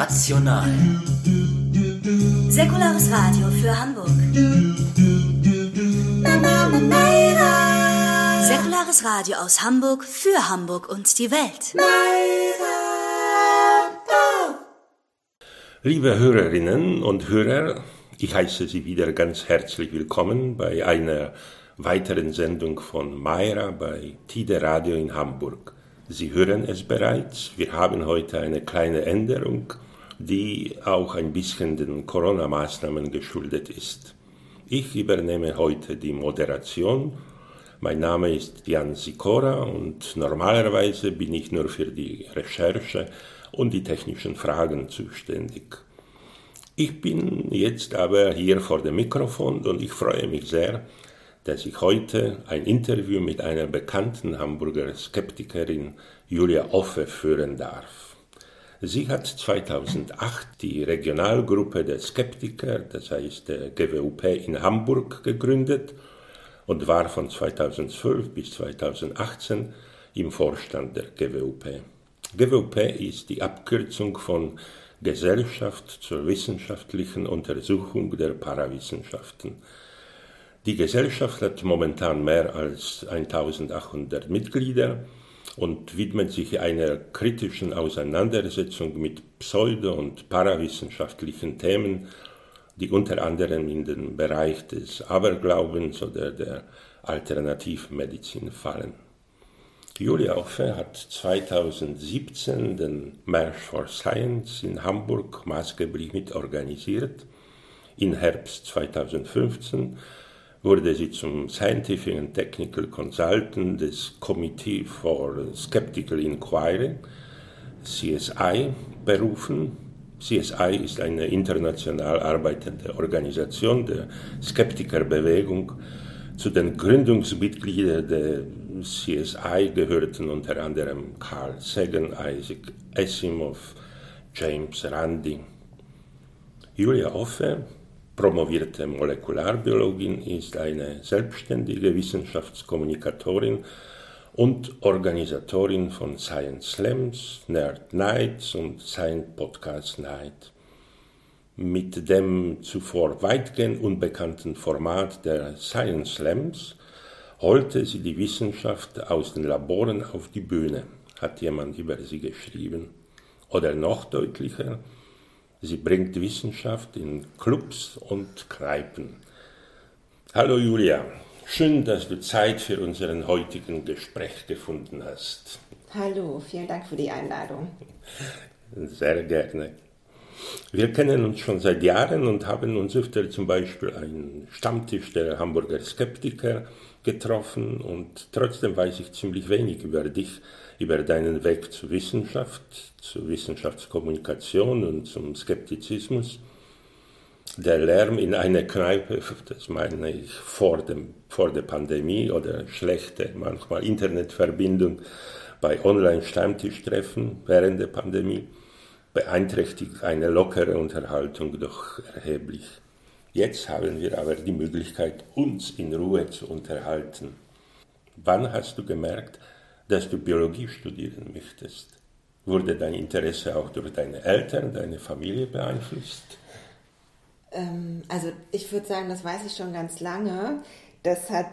Rational. Säkulares Radio für Hamburg. Säkulares Radio aus Hamburg für Hamburg und die Welt. Liebe Hörerinnen und Hörer, ich heiße Sie wieder ganz herzlich willkommen bei einer weiteren Sendung von Mayra bei Tide Radio in Hamburg. Sie hören es bereits, wir haben heute eine kleine Änderung, die auch ein bisschen den Corona-Maßnahmen geschuldet ist. Ich übernehme heute die Moderation. Mein Name ist Jan Sikora und normalerweise bin ich nur für die Recherche und die technischen Fragen zuständig. Ich bin jetzt aber hier vor dem Mikrofon und ich freue mich sehr, dass ich heute ein Interview mit einer bekannten Hamburger Skeptikerin Julia Offe führen darf. Sie hat 2008 die Regionalgruppe der Skeptiker, das heißt der GWUP in Hamburg, gegründet und war von 2012 bis 2018 im Vorstand der GWUP. GWUP ist die Abkürzung von Gesellschaft zur wissenschaftlichen Untersuchung der Parawissenschaften. Die Gesellschaft hat momentan mehr als 1800 Mitglieder und widmet sich einer kritischen Auseinandersetzung mit pseudo- und parawissenschaftlichen Themen, die unter anderem in den Bereich des Aberglaubens oder der Alternativmedizin fallen. Julia Offe hat 2017 den March for Science in Hamburg maßgeblich mitorganisiert. Im Herbst 2015 wurde sie zum Scientific and Technical Consultant des Committee for Skeptical Inquiry, CSI, berufen. CSI ist eine international arbeitende Organisation der Skeptikerbewegung. Zu den Gründungsmitgliedern der CSI gehörten unter anderem Carl Sagan, Isaac Asimov, James Randi. Julia Offe promovierte Molekularbiologin, ist eine selbstständige Wissenschaftskommunikatorin und Organisatorin von Science Slams, Nerd Nights und Science Podcast Night. Mit dem zuvor weitgehend unbekannten Format der Science Slams holte sie die Wissenschaft aus den Laboren auf die Bühne, hat jemand über sie geschrieben. Oder noch deutlicher, Sie bringt Wissenschaft in Clubs und Kneipen. Hallo Julia, schön, dass du Zeit für unseren heutigen Gespräch gefunden hast. Hallo, vielen Dank für die Einladung. Sehr gerne. Wir kennen uns schon seit Jahren und haben uns öfter zum Beispiel einen Stammtisch der Hamburger Skeptiker getroffen und trotzdem weiß ich ziemlich wenig über dich über deinen Weg zur Wissenschaft, zur Wissenschaftskommunikation und zum Skeptizismus. Der Lärm in einer Kneipe, das meine ich vor, dem, vor der Pandemie oder schlechte, manchmal Internetverbindung bei Online-Stammtischtreffen während der Pandemie, beeinträchtigt eine lockere Unterhaltung doch erheblich. Jetzt haben wir aber die Möglichkeit, uns in Ruhe zu unterhalten. Wann hast du gemerkt, dass du Biologie studieren möchtest. Wurde dein Interesse auch durch deine Eltern, deine Familie beeinflusst? Ähm, also ich würde sagen, das weiß ich schon ganz lange. Das hat,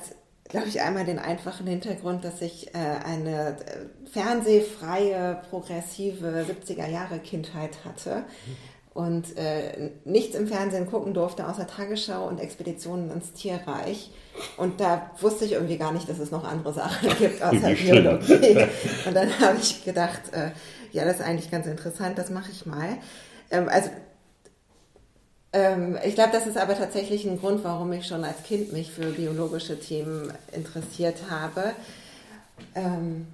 glaube ich, einmal den einfachen Hintergrund, dass ich äh, eine äh, fernsehfreie, progressive 70er Jahre Kindheit hatte. Mhm und äh, nichts im Fernsehen gucken durfte außer Tagesschau und Expeditionen ins Tierreich. Und da wusste ich irgendwie gar nicht, dass es noch andere Sachen gibt außer Biologie. Und dann habe ich gedacht, äh, ja, das ist eigentlich ganz interessant, das mache ich mal. Ähm, also ähm, ich glaube, das ist aber tatsächlich ein Grund, warum ich schon als Kind mich für biologische Themen interessiert habe. Ähm,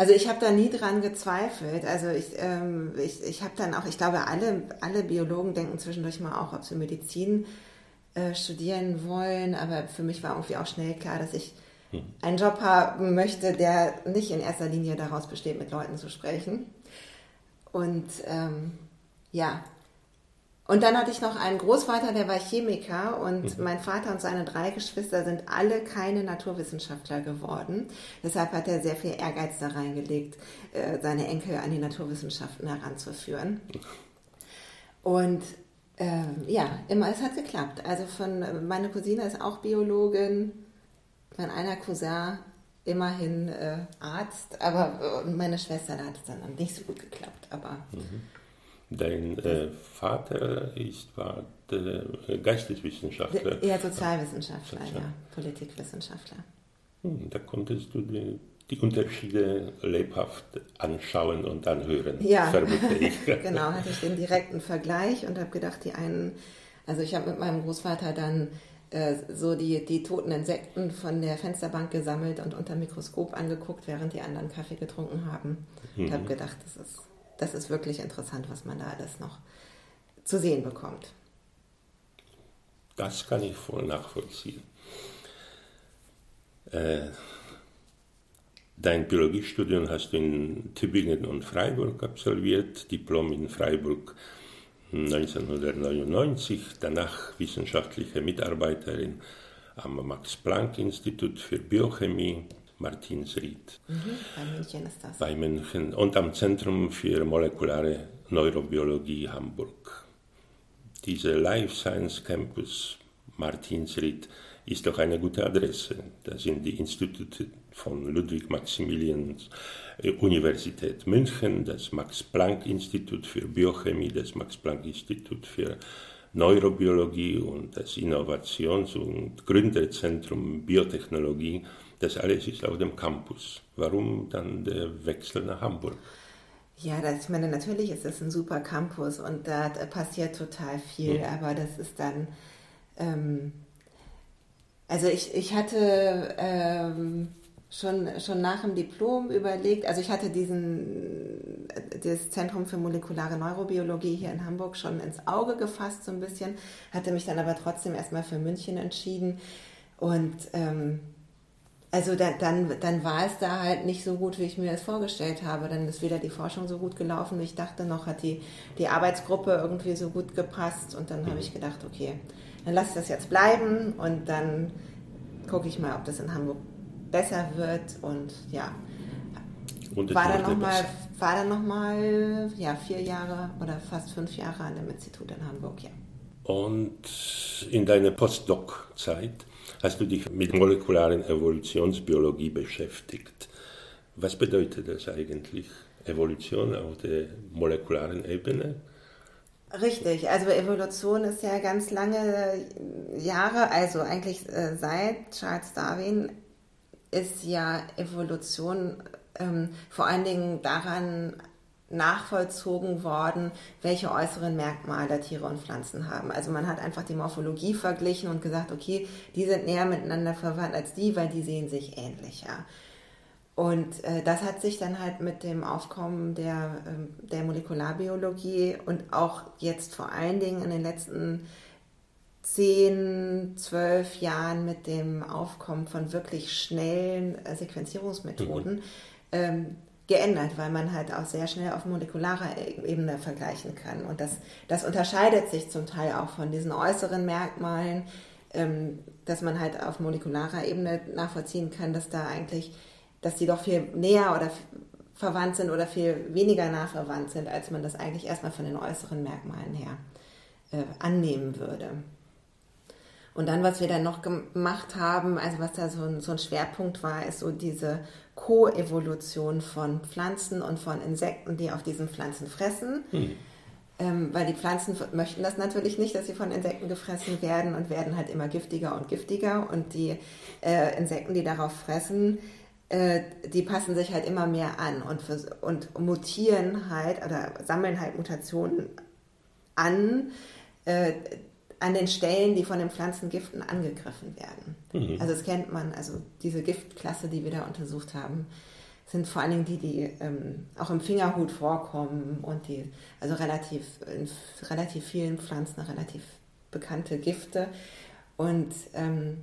also ich habe da nie dran gezweifelt. Also ich, ähm, ich, ich habe dann auch, ich glaube, alle, alle Biologen denken zwischendurch mal auch, ob sie Medizin äh, studieren wollen. Aber für mich war irgendwie auch schnell klar, dass ich hm. einen Job haben möchte, der nicht in erster Linie daraus besteht, mit Leuten zu sprechen. Und ähm, ja, Und dann hatte ich noch einen Großvater, der war Chemiker und mhm. mein Vater und seine drei Geschwister sind alle keine Naturwissenschaftler geworden. Deshalb hat er sehr viel Ehrgeiz da reingelegt, äh, seine Enkel an die Naturwissenschaften heranzuführen. Und äh, ja, immer, es hat geklappt. Also von, meine Cousine ist auch Biologin, mein einer Cousin immerhin äh, Arzt, aber äh, meine Schwester, da hat es dann nicht so gut geklappt. Aber mhm. Dein äh, Vater ist, war der Geisteswissenschaftler. Ja, Sozialwissenschaftler, Sozial. ja, Politikwissenschaftler. Hm, da konntest du die, die, Unterschiede lebhaft anschauen und anhören, ja. vermute ich. genau, hatte ich den direkten Vergleich und habe gedacht, die einen, also ich habe mit meinem Großvater dann äh, so die, die toten Insekten von der Fensterbank gesammelt und unter Mikroskop angeguckt, während die anderen Kaffee getrunken haben. Mhm. Und habe gedacht, das ist das ist wirklich interessant, was man da alles noch zu sehen bekommt. Das kann ich voll nachvollziehen. Äh, dein Biologiestudium hast du in Tübingen und Freiburg absolviert, Diplom in Freiburg 1999, danach wissenschaftliche Mitarbeiterin am Max-Planck-Institut für Biochemie Martinsried. Mhm, bei München ist das. Bei München und am Zentrum für molekulare Neurobiologie Hamburg. Dieser Life Science Campus Martinsried ist doch eine gute Adresse. Da sind die Institute von Ludwig-Maximilians äh, Universität München, das Max-Planck-Institut für Biochemie, das Max-Planck-Institut für Neurobiologie und das Innovations- und Gründerzentrum Biotechnologie das alles ist auf dem Campus. Warum dann der Wechsel nach Hamburg? Ja, das, ich meine, natürlich ist es ein super Campus und da passiert total viel, mhm. aber das ist dann, ähm, also ich, ich hatte ähm, schon, schon nach dem Diplom überlegt, also ich hatte diesen, das Zentrum für molekulare Neurobiologie hier in Hamburg schon ins Auge gefasst so ein bisschen, hatte mich dann aber trotzdem erstmal für München entschieden und ähm, also da, dann, dann war es da halt nicht so gut, wie ich mir das vorgestellt habe. Dann ist weder die Forschung so gut gelaufen, wie ich dachte, noch hat die, die Arbeitsgruppe irgendwie so gut gepasst. Und dann habe ich gedacht, okay, dann lasse ich das jetzt bleiben und dann gucke ich mal, ob das in Hamburg besser wird. Und ja, und war, dann noch mal, war dann nochmal ja, vier Jahre oder fast fünf Jahre an dem Institut in Hamburg, ja. Und in deiner Postdoc-Zeit hast du dich mit molekularen Evolutionsbiologie beschäftigt. Was bedeutet das eigentlich, Evolution auf der molekularen Ebene? Richtig, also Evolution ist ja ganz lange Jahre, also eigentlich äh, seit Charles Darwin ist ja Evolution ähm, vor allen Dingen daran nachvollzogen worden, welche äußeren Merkmale Tiere und Pflanzen haben. Also man hat einfach die Morphologie verglichen und gesagt, okay, die sind näher miteinander verwandt als die, weil die sehen sich ähnlicher. Und äh, das hat sich dann halt mit dem Aufkommen der, äh, der Molekularbiologie und auch jetzt vor allen Dingen in den letzten zehn, zwölf Jahren mit dem Aufkommen von wirklich schnellen äh, Sequenzierungsmethoden mhm. ähm, geändert, weil man halt auch sehr schnell auf molekularer Ebene vergleichen kann. Und das, das unterscheidet sich zum Teil auch von diesen äußeren Merkmalen, ähm, dass man halt auf molekularer Ebene nachvollziehen kann, dass da eigentlich, dass die doch viel näher oder verwandt sind oder viel weniger nah verwandt sind, als man das eigentlich erstmal von den äußeren Merkmalen her äh, annehmen würde. Und dann, was wir dann noch gemacht haben, also was da so ein, so ein Schwerpunkt war, ist so diese Koevolution von Pflanzen und von Insekten, die auf diesen Pflanzen fressen. Hm. Ähm, weil die Pflanzen möchten das natürlich nicht, dass sie von Insekten gefressen werden und werden halt immer giftiger und giftiger. Und die äh, Insekten, die darauf fressen, äh, die passen sich halt immer mehr an und, für, und mutieren halt oder sammeln halt Mutationen an, äh, an den Stellen, die von den Pflanzengiften angegriffen werden. Mhm. Also das kennt man, also diese Giftklasse, die wir da untersucht haben, sind vor allen Dingen die, die ähm, auch im Fingerhut vorkommen und die, also relativ, in relativ vielen Pflanzen relativ bekannte Gifte. Und ähm,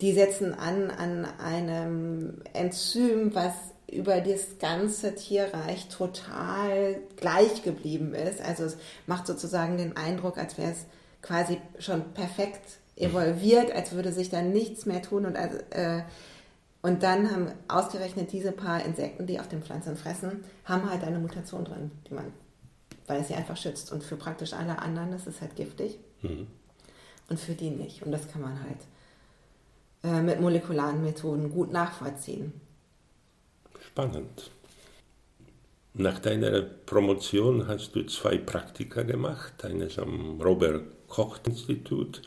die setzen an an einem Enzym, was über das ganze Tierreich total gleich geblieben ist. Also es macht sozusagen den Eindruck, als wäre es quasi schon perfekt evolviert, als würde sich da nichts mehr tun und äh, und dann haben ausgerechnet diese paar Insekten, die auf den Pflanzen fressen, haben halt eine Mutation drin, die man, weil es sie einfach schützt. Und für praktisch alle anderen ist es halt giftig. Mhm. Und für die nicht. Und das kann man halt äh, mit molekularen Methoden gut nachvollziehen. Spannend. Nach deiner Promotion hast du zwei Praktika gemacht, eines am Robert Koch Institut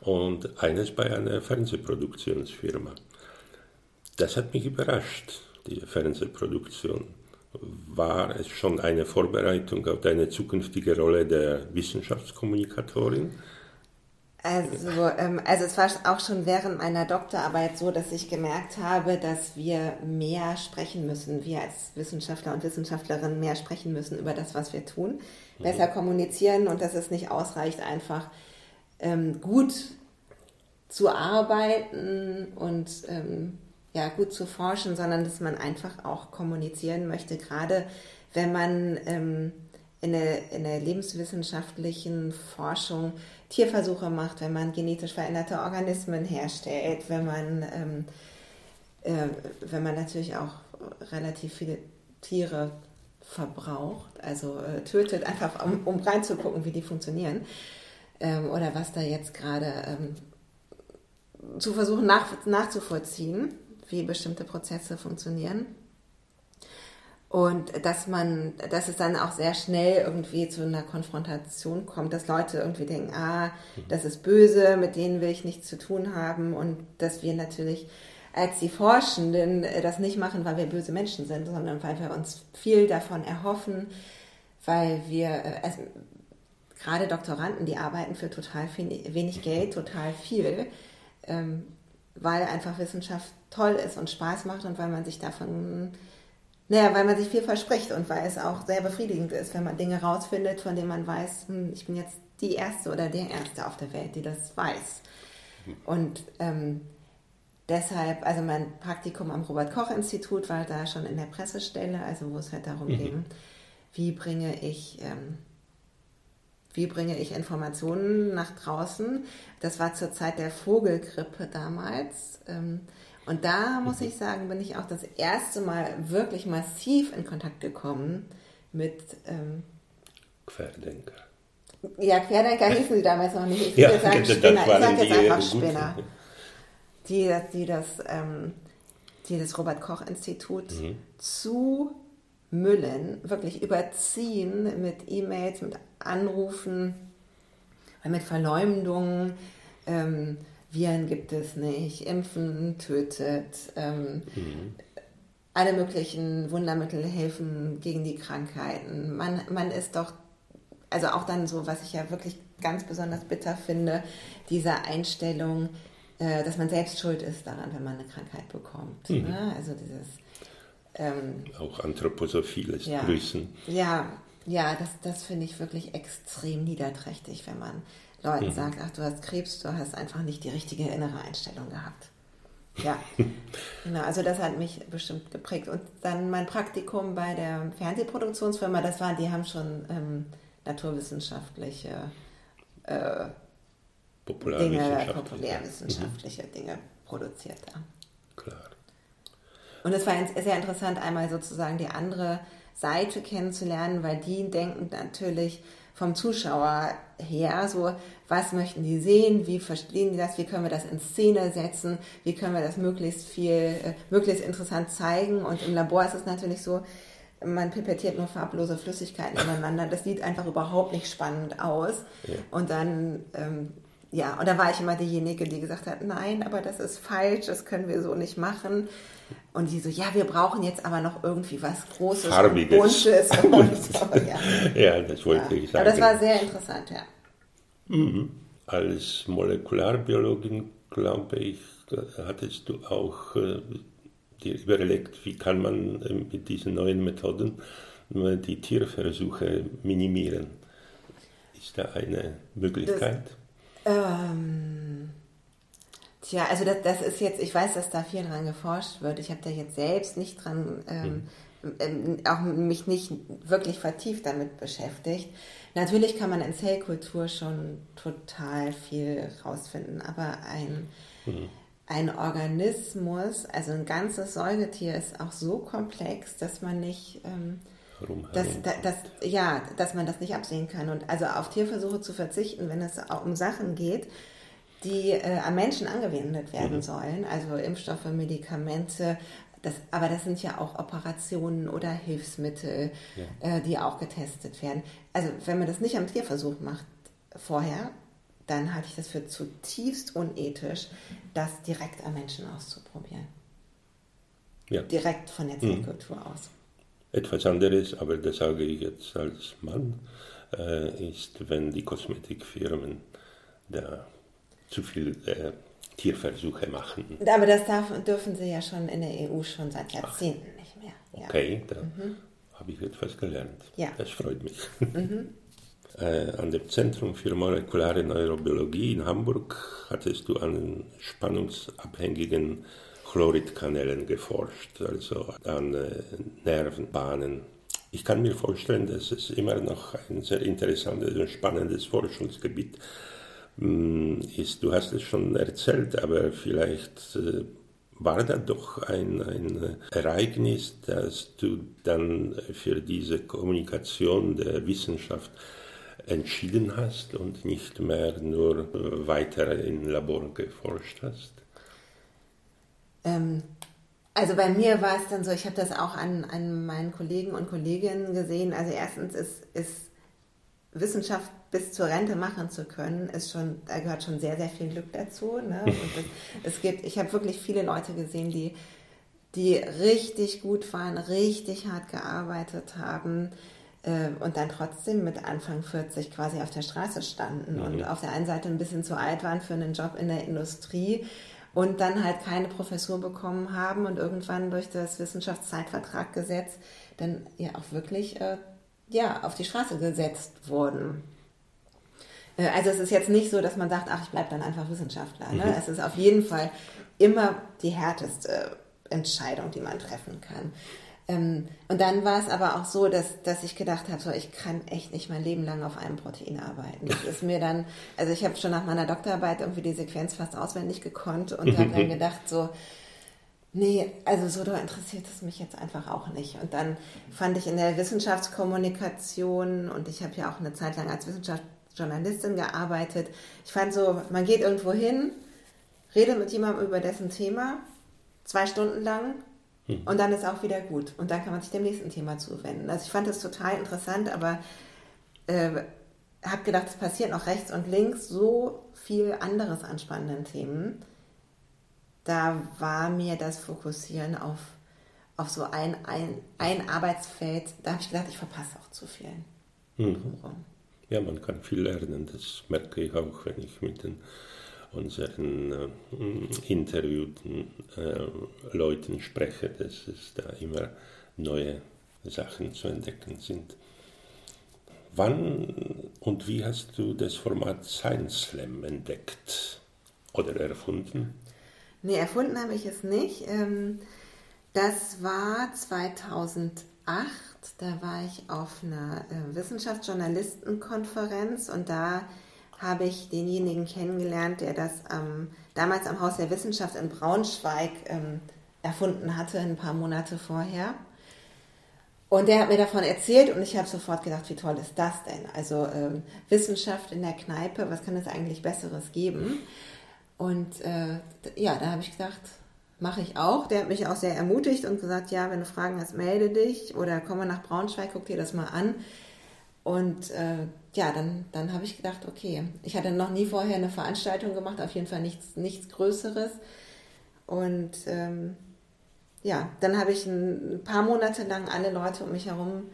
und eines bei einer Fernsehproduktionsfirma. Das hat mich überrascht, die Fernsehproduktion. War es schon eine Vorbereitung auf deine zukünftige Rolle der Wissenschaftskommunikatorin? Also, ähm, also es war auch schon während meiner Doktorarbeit so, dass ich gemerkt habe, dass wir mehr sprechen müssen, wir als Wissenschaftler und Wissenschaftlerinnen mehr sprechen müssen über das, was wir tun. Besser kommunizieren und dass es nicht ausreicht, einfach ähm, gut zu arbeiten und ähm, ja, gut zu forschen, sondern dass man einfach auch kommunizieren möchte, gerade wenn man ähm, in, der, in der lebenswissenschaftlichen Forschung Tierversuche macht, wenn man genetisch veränderte Organismen herstellt, wenn man, ähm, äh, wenn man natürlich auch relativ viele Tiere verbraucht, also äh, tötet, einfach um, um reinzugucken, wie die funktionieren. Ähm, oder was da jetzt gerade ähm, zu versuchen nach, nachzuvollziehen wie bestimmte Prozesse funktionieren. Und dass man, dass es dann auch sehr schnell irgendwie zu einer Konfrontation kommt, dass Leute irgendwie denken, ah, das ist böse, mit denen will ich nichts zu tun haben. Und dass wir natürlich als die Forschenden das nicht machen, weil wir böse Menschen sind, sondern weil wir uns viel davon erhoffen, weil wir, also gerade Doktoranden, die arbeiten für total wenig Geld, total viel, ähm, weil einfach Wissenschaft toll ist und Spaß macht und weil man sich davon, naja, weil man sich viel verspricht und weil es auch sehr befriedigend ist, wenn man Dinge rausfindet, von denen man weiß, hm, ich bin jetzt die Erste oder der Erste auf der Welt, die das weiß. Und ähm, deshalb, also mein Praktikum am Robert-Koch-Institut war da schon in der Pressestelle, also wo es halt darum mhm. ging, wie bringe ich ähm, wie bringe ich Informationen nach draußen. Das war zur Zeit der Vogelgrippe damals. Ähm, und da muss mhm. ich sagen, bin ich auch das erste Mal wirklich massiv in Kontakt gekommen mit ähm, Querdenker. Ja, Querdenker hießen sie damals noch nicht. Ich ja, sagen Spinner. Ich sage jetzt einfach Spinner. Die, die, das, ähm, die das Robert-Koch-Institut mhm. zu Müllen wirklich überziehen mit E-Mails, mit Anrufen, mit Verleumdungen. Ähm, Viren gibt es nicht, Impfen tötet, ähm, mhm. alle möglichen Wundermittel helfen gegen die Krankheiten. Man, man ist doch, also auch dann so, was ich ja wirklich ganz besonders bitter finde, diese Einstellung, äh, dass man selbst schuld ist daran, wenn man eine Krankheit bekommt. Mhm. Ne? Also dieses ähm, auch Anthroposophie lässt ja, grüßen. Ja, ja, das, das finde ich wirklich extrem niederträchtig, wenn man Leuten mhm. sagt, ach, du hast Krebs, du hast einfach nicht die richtige innere Einstellung gehabt. Ja, genau. Also das hat mich bestimmt geprägt. Und dann mein Praktikum bei der Fernsehproduktionsfirma, das war, die haben schon ähm, naturwissenschaftliche äh, Dinge, populärwissenschaftliche mhm. Dinge produziert. Ja. Klar. Und es war sehr interessant, einmal sozusagen die andere Seite kennenzulernen, weil die denken natürlich vom Zuschauer her, so, was möchten die sehen, wie verstehen die das, wie können wir das in Szene setzen, wie können wir das möglichst viel, äh, möglichst interessant zeigen. Und im Labor ist es natürlich so, man pipettiert nur farblose Flüssigkeiten ineinander. Das sieht einfach überhaupt nicht spannend aus. Ja. Und dann, ähm, ja, und da war ich immer diejenige, die gesagt hat, nein, aber das ist falsch, das können wir so nicht machen. Und die so, ja, wir brauchen jetzt aber noch irgendwie was Großes, Farbiges. Und Buntes. so, ja. ja. das wollte ja. ich sagen. Aber das war sehr interessant, ja. Mhm. Als Molekularbiologin, glaube ich, hattest du auch äh, dir überlegt, wie kann man äh, mit diesen neuen Methoden äh, die Tierversuche minimieren. Ist da eine Möglichkeit? Das, ähm Tja, also das, das ist jetzt, ich weiß, dass da viel dran geforscht wird. Ich habe da jetzt selbst nicht dran, ähm, ähm, auch mich nicht wirklich vertieft damit beschäftigt. Natürlich kann man in Zellkultur schon total viel rausfinden, aber ein, mhm. ein Organismus, also ein ganzes Säugetier ist auch so komplex, dass man nicht, ähm, dass, dass, ja, dass man das nicht absehen kann. Und also auf Tierversuche zu verzichten, wenn es auch um Sachen geht, die äh, am Menschen angewendet werden mhm. sollen, also Impfstoffe, Medikamente, das, aber das sind ja auch Operationen oder Hilfsmittel, ja. äh, die auch getestet werden. Also wenn man das nicht am Tierversuch macht vorher, dann halte ich das für zutiefst unethisch, das direkt am Menschen auszuprobieren. Ja. Direkt von der Zellkultur mhm. aus. Etwas anderes, aber das sage ich jetzt als Mann, äh, ist, wenn die Kosmetikfirmen da zu viel äh, Tierversuche machen. Aber das darf, dürfen sie ja schon in der EU schon seit Jahrzehnten Ach. nicht mehr. Ja. Okay, da mhm. habe ich etwas gelernt. Ja. Das freut mich. Mhm. Äh, an dem Zentrum für molekulare Neurobiologie in Hamburg hattest du an spannungsabhängigen Chloridkanälen geforscht, also an äh, Nervenbahnen. Ich kann mir vorstellen, dass es immer noch ein sehr interessantes und spannendes Forschungsgebiet hm, ist. Du hast es schon erzählt, aber vielleicht äh, war da doch ein, ein Ereignis, dass du dann für diese Kommunikation der Wissenschaft entschieden hast und nicht mehr nur weiter im Labor geforscht hast? Ähm, also bei mir war es dann so, ich habe das auch an, an meinen Kollegen und Kolleginnen gesehen. Also erstens ist, ist Wissenschaft bis zur Rente machen zu können, ist schon, da gehört schon sehr, sehr viel Glück dazu. Ne? Und es, es gibt, ich habe wirklich viele Leute gesehen, die, die richtig gut waren, richtig hart gearbeitet haben äh, und dann trotzdem mit Anfang 40 quasi auf der Straße standen mhm. und auf der einen Seite ein bisschen zu alt waren für einen Job in der Industrie und dann halt keine Professur bekommen haben und irgendwann durch das Wissenschaftszeitvertraggesetz dann ja auch wirklich äh, ja, auf die Straße gesetzt wurden. Äh, also es ist jetzt nicht so, dass man sagt, ach, ich bleibe dann einfach Wissenschaftler. Ne? Mhm. Es ist auf jeden Fall immer die härteste Entscheidung, die man treffen kann. Ähm, und dann war es aber auch so, dass, dass ich gedacht habe, so, ich kann echt nicht mein Leben lang auf einem Protein arbeiten. Das ist mir dann, also ich habe schon nach meiner Doktorarbeit irgendwie die Sequenz fast auswendig gekonnt und habe dann gedacht, so, nee, also so da interessiert es mich jetzt einfach auch nicht. Und dann fand ich in der Wissenschaftskommunikation und ich habe ja auch eine Zeit lang als Wissenschaftsjournalistin gearbeitet. Ich fand so, man geht irgendwo hin, redet mit jemandem über dessen Thema, zwei Stunden lang hm. Und dann ist auch wieder gut. Und dann kann man sich dem nächsten Thema zuwenden. Also ich fand das total interessant, aber äh, habe gedacht, es passiert noch rechts und links so viel anderes an spannenden Themen. Da war mir das Fokussieren auf, auf so ein, ein, ein Arbeitsfeld, da habe ich gedacht, ich verpasse auch zu viel. Mhm. Ja, man kann viel lernen, das merke ich auch, wenn ich mit den unseren äh, interviewten äh, Leuten spreche, dass es da immer neue Sachen zu entdecken sind. Wann und wie hast du das Format Science Slam entdeckt oder erfunden? Nee, erfunden habe ich es nicht. Ähm, das war 2008. Da war ich auf einer äh, Wissenschaftsjournalistenkonferenz und da habe ich denjenigen kennengelernt, der das ähm, damals am Haus der Wissenschaft in Braunschweig ähm, erfunden hatte, ein paar Monate vorher. Und der hat mir davon erzählt und ich habe sofort gedacht, wie toll ist das denn? Also ähm, Wissenschaft in der Kneipe, was kann es eigentlich Besseres geben? Und äh, ja, da habe ich gedacht, mache ich auch. Der hat mich auch sehr ermutigt und gesagt, ja, wenn du Fragen hast, melde dich oder komme nach Braunschweig, guck dir das mal an. Und äh, ja, dann, dann habe ich gedacht, okay, ich hatte noch nie vorher eine Veranstaltung gemacht, auf jeden Fall nichts, nichts Größeres. Und ähm, ja, dann habe ich ein paar Monate lang alle Leute um mich herum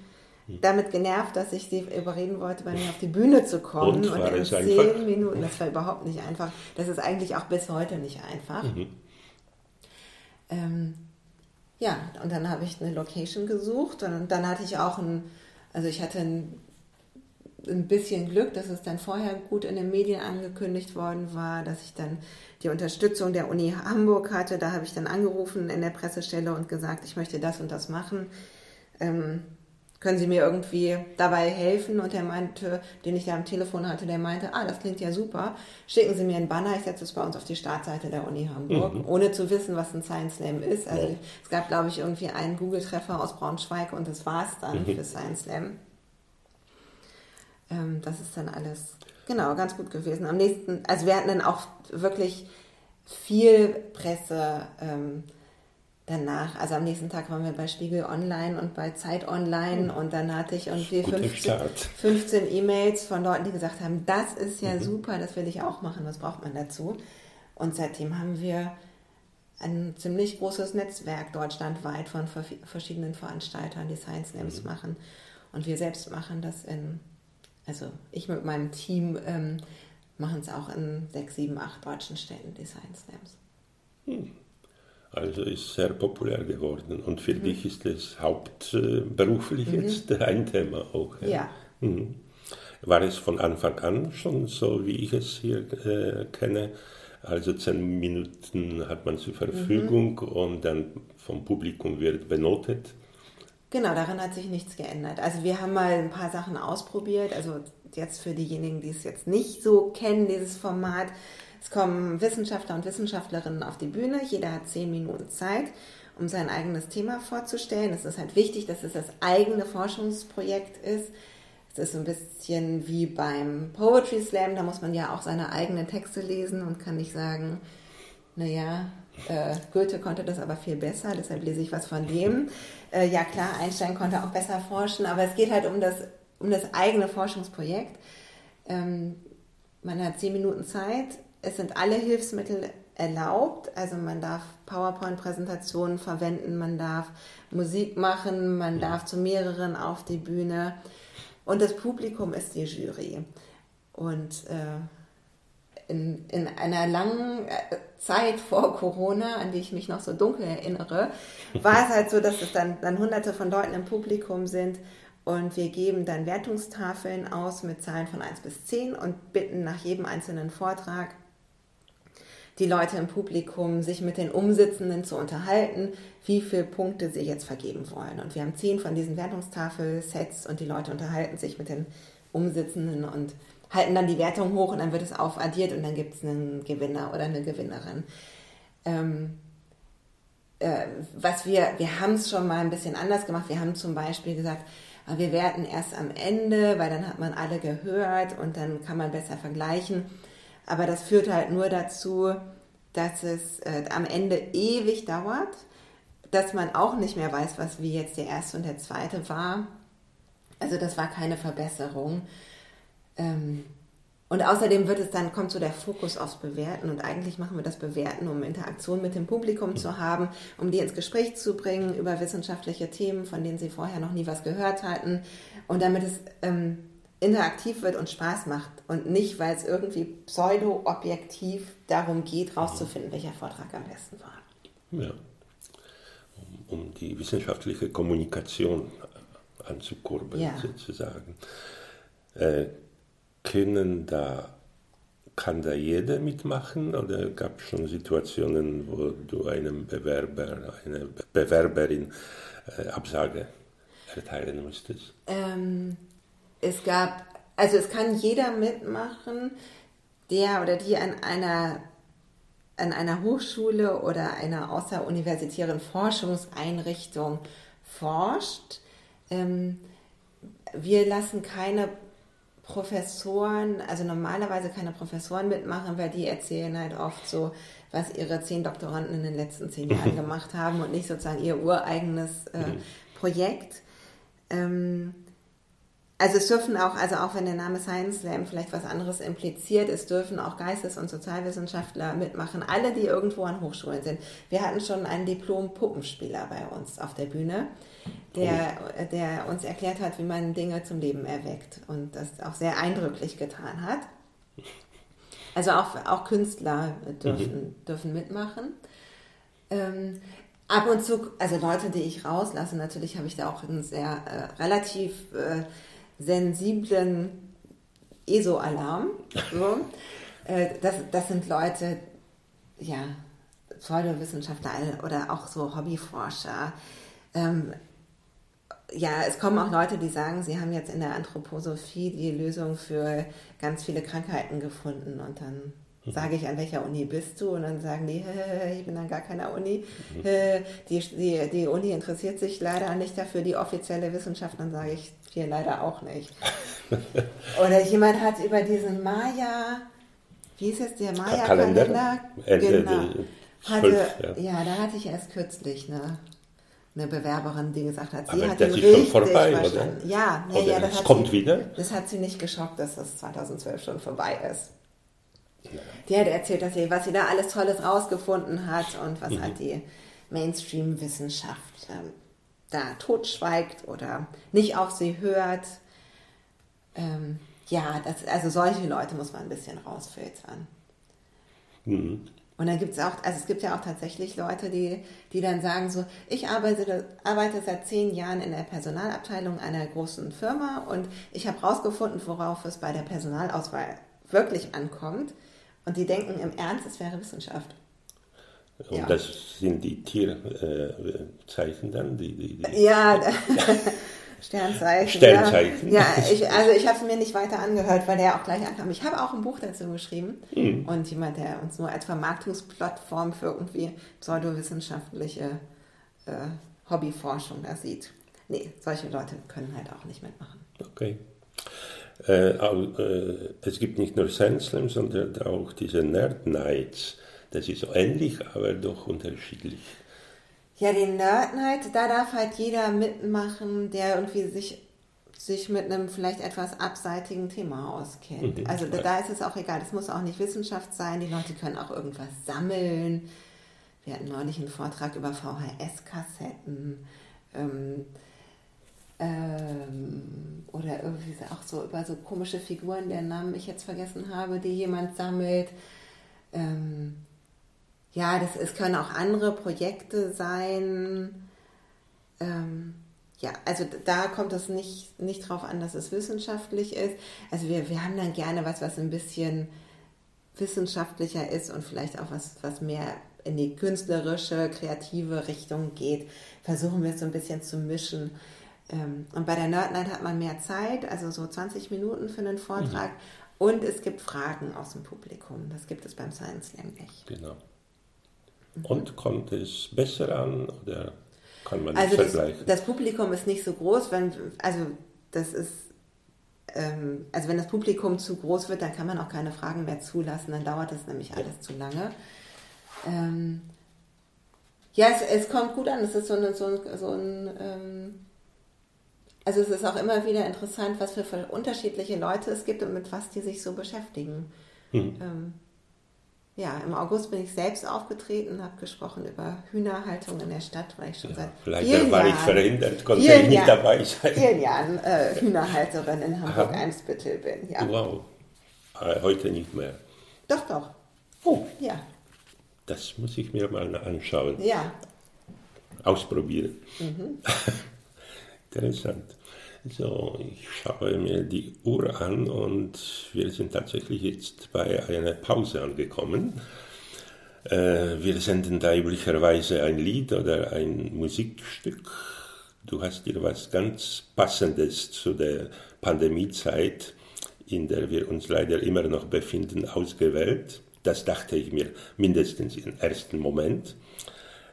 hm. damit genervt, dass ich sie überreden wollte, bei mir auf die Bühne zu kommen. Und, und in zehn einfach? Minuten, das war überhaupt nicht einfach. Das ist eigentlich auch bis heute nicht einfach. Mhm. Ähm, ja, und dann habe ich eine Location gesucht und dann hatte ich auch ein, also ich hatte ein ein bisschen Glück, dass es dann vorher gut in den Medien angekündigt worden war, dass ich dann die Unterstützung der Uni Hamburg hatte. Da habe ich dann angerufen in der Pressestelle und gesagt, ich möchte das und das machen. Ähm, können Sie mir irgendwie dabei helfen? Und er meinte, den ich da am Telefon hatte, der meinte, ah, das klingt ja super. Schicken Sie mir einen Banner, ich setze es bei uns auf die Startseite der Uni Hamburg, mhm. ohne zu wissen, was ein Science Slam ist. Also ja. es gab, glaube ich, irgendwie einen Google-Treffer aus Braunschweig und das war es dann mhm. für Science Slam. Ähm, das ist dann alles, genau, ganz gut gewesen. Am nächsten, also wir hatten dann auch wirklich viel Presse. Ähm, danach, also am nächsten Tag waren wir bei Spiegel Online und bei Zeit Online oh. und dann hatte ich irgendwie 15, 15 E-Mails von Leuten, die gesagt haben, das ist ja mhm. super, das will ich auch machen, was braucht man dazu? Und seitdem haben wir ein ziemlich großes Netzwerk deutschlandweit von verschiedenen Veranstaltern, die Science Slams mhm. machen. Und wir selbst machen das in, also ich mit meinem Team ähm, machen es auch in sechs, sieben, acht deutschen Städten, die Science Slams. Mhm. Also ist sehr populär geworden. Und für mhm. dich ist es hauptberuflich mhm. jetzt ein Thema auch. Ja. ja. Mhm. War es von Anfang an schon so, wie ich es hier äh, kenne? Also zehn Minuten hat man zur Verfügung mhm. und dann vom Publikum wird benotet. Genau, daran hat sich nichts geändert. Also wir haben mal ein paar Sachen ausprobiert. Also jetzt für diejenigen, die es jetzt nicht so kennen, dieses Format, es kommen Wissenschaftler und Wissenschaftlerinnen auf die Bühne. Jeder hat zehn Minuten Zeit, um sein eigenes Thema vorzustellen. Es ist halt wichtig, dass es das eigene Forschungsprojekt ist. Es ist so ein bisschen wie beim Poetry Slam. Da muss man ja auch seine eigenen Texte lesen und kann nicht sagen, naja, äh, Goethe konnte das aber viel besser, deshalb lese ich was von dem. Äh, ja klar, Einstein konnte auch besser forschen, aber es geht halt um das, um das eigene Forschungsprojekt. Ähm, man hat zehn Minuten Zeit, es sind alle Hilfsmittel erlaubt. Also man darf PowerPoint-Präsentationen verwenden, man darf Musik machen, man darf zu mehreren auf die Bühne. Und das Publikum ist die Jury. Und äh, in, in einer langen äh, Zeit vor Corona, an die ich mich noch so dunkel erinnere, war es halt so, dass es dann, dann hunderte von Leuten im Publikum sind und wir geben dann Wertungstafeln aus mit Zahlen von 1 bis 10 und bitten nach jedem einzelnen Vortrag die Leute im Publikum, sich mit den Umsitzenden zu unterhalten, wie viele Punkte sie jetzt vergeben wollen. Und wir haben zehn von diesen Wertungstafel-Sets und die Leute unterhalten sich mit den Umsitzenden und halten dann die Wertung hoch und dann wird es aufaddiert und dann gibt es einen Gewinner oder eine Gewinnerin. Ähm, äh, was wir, wir haben es schon mal ein bisschen anders gemacht. Wir haben zum Beispiel gesagt, wir werten erst am Ende, weil dann hat man alle gehört und dann kann man besser vergleichen. Aber das führt halt nur dazu, dass es äh, am Ende ewig dauert, dass man auch nicht mehr weiß, was wie jetzt der erste und der zweite war. Also das war keine Verbesserung. Ähm, und außerdem wird es dann, kommt so der Fokus aufs Bewerten und eigentlich machen wir das Bewerten, um Interaktion mit dem Publikum zu haben, um die ins Gespräch zu bringen über wissenschaftliche Themen, von denen sie vorher noch nie was gehört hatten und damit es ähm, interaktiv wird und Spaß macht und nicht, weil es irgendwie pseudo-objektiv darum geht, rauszufinden, welcher Vortrag am besten war. Ja, um, um die wissenschaftliche Kommunikation anzukurbeln ja. sozusagen. Äh, können da, kann da jeder mitmachen oder gab es schon Situationen, wo du einem Bewerber, einer Bewerberin äh, Absage erteilen musstest? Ähm, es gab, also es kann jeder mitmachen, der oder die an einer, an einer Hochschule oder einer außeruniversitären Forschungseinrichtung forscht. Ähm, wir lassen keine Professoren, also normalerweise keine Professoren mitmachen, weil die erzählen halt oft so, was ihre zehn Doktoranden in den letzten zehn Jahren gemacht haben und nicht sozusagen ihr ureigenes äh, mhm. Projekt. Ähm, also es dürfen auch, also auch wenn der Name Science Slam vielleicht was anderes impliziert, es dürfen auch Geistes- und Sozialwissenschaftler mitmachen, alle, die irgendwo an Hochschulen sind. Wir hatten schon einen Diplom-Puppenspieler bei uns auf der Bühne, der, oh. der uns erklärt hat, wie man Dinge zum Leben erweckt und das auch sehr eindrücklich getan hat. Also auch, auch Künstler dürfen, mhm. dürfen mitmachen. Ähm, ab und zu, also Leute, die ich rauslasse, natürlich habe ich da auch einen sehr äh, relativ äh, sensiblen ESO-Alarm. So. Äh, das, das sind Leute, ja, Pseudowissenschaftler oder auch so Hobbyforscher. Ähm, ja, es kommen auch Leute, die sagen, sie haben jetzt in der Anthroposophie die Lösung für ganz viele Krankheiten gefunden und dann. Sage ich, an welcher Uni bist du? Und dann sagen die, ich bin an gar keiner Uni. Mhm. Die, die, die Uni interessiert sich leider nicht dafür, die offizielle Wissenschaft. Dann sage ich, hier leider auch nicht. Oder jemand hat über diesen Maya, wie ist es, der Maya-Kalender? Äh, genau. Hatte, ja. da hatte ich erst kürzlich eine, eine Bewerberin, die gesagt hat, sie Aber hat das ihn ist richtig schon vorbei, verstanden. oder? Ja, ja, ja, das hat kommt sie, wieder? Das hat sie nicht geschockt, dass das 2012 schon vorbei ist. Die hat erzählt, dass sie, was sie da alles Tolles rausgefunden hat und was mhm. halt die Mainstream-Wissenschaft ähm, da totschweigt oder nicht auf sie hört. Ähm, ja, das, also solche Leute muss man ein bisschen rausfiltern. Mhm. Und dann gibt es auch, also es gibt ja auch tatsächlich Leute, die, die dann sagen so, ich arbeite, arbeite seit zehn Jahren in der Personalabteilung einer großen Firma und ich habe rausgefunden, worauf es bei der Personalauswahl wirklich ankommt. Und die denken im Ernst, es wäre Wissenschaft. Und ja. das sind die Tierzeichen dann? Die, die, die ja, Sternzeichen. Sternzeichen. Ja, ja ich, also ich habe es mir nicht weiter angehört, weil der auch gleich ankam. Ich habe auch ein Buch dazu geschrieben mhm. und jemand, der uns nur als Vermarktungsplattform für irgendwie pseudowissenschaftliche äh, Hobbyforschung da sieht. Nee, solche Leute können halt auch nicht mitmachen. Okay. Äh, äh, es gibt nicht nur Sandslam, sondern auch diese Nerd Nights. Das ist ähnlich, aber doch unterschiedlich. Ja, den Nerd Night, da darf halt jeder mitmachen, der irgendwie sich, sich mit einem vielleicht etwas abseitigen Thema auskennt. Mhm. Also da, da ist es auch egal, das muss auch nicht Wissenschaft sein, die Leute können auch irgendwas sammeln. Wir hatten neulich einen Vortrag über VHS-Kassetten. Ähm, ähm, oder irgendwie auch so über so komische Figuren, deren Namen ich jetzt vergessen habe, die jemand sammelt. Ähm, ja, das, es können auch andere Projekte sein. Ähm, ja, also da kommt es nicht, nicht drauf an, dass es wissenschaftlich ist. Also wir, wir haben dann gerne was, was ein bisschen wissenschaftlicher ist und vielleicht auch was, was mehr in die künstlerische, kreative Richtung geht. Versuchen wir es so ein bisschen zu mischen. Ähm, und bei der Nerd Night hat man mehr Zeit, also so 20 Minuten für einen Vortrag. Mhm. Und es gibt Fragen aus dem Publikum. Das gibt es beim Science Slam nicht. Genau. Und kommt es besser an oder kann man also das vergleichen? Das, das Publikum ist nicht so groß, wenn, also das ist, ähm, also wenn das Publikum zu groß wird, dann kann man auch keine Fragen mehr zulassen, dann dauert das nämlich alles ja. zu lange. Ähm, ja, es, es, kommt gut an, es ist so, eine, so ein, so ein ähm, also es ist auch immer wieder interessant, was für unterschiedliche Leute es gibt und mit was die sich so beschäftigen. Mhm. Ähm, ja, im August bin ich selbst aufgetreten und habe gesprochen über Hühnerhaltung in der Stadt, weil ich schon ja, seit vielleicht vielen war Jahren, ich verhindert, konnte ich nicht Jahren, dabei sein. vielen Jahren äh, Hühnerhalterin in Hamburg-Eimsbüttel bin. Ja. Wow, äh, heute nicht mehr. Doch, doch. Oh, ja. Das muss ich mir mal anschauen. Ja. Ausprobieren. Mhm. Interessant. So, ich schaue mir die Uhr an und wir sind tatsächlich jetzt bei einer Pause angekommen. Äh, wir senden da üblicherweise ein Lied oder ein Musikstück. Du hast dir was ganz Passendes zu der Pandemiezeit, in der wir uns leider immer noch befinden, ausgewählt. Das dachte ich mir mindestens im ersten Moment.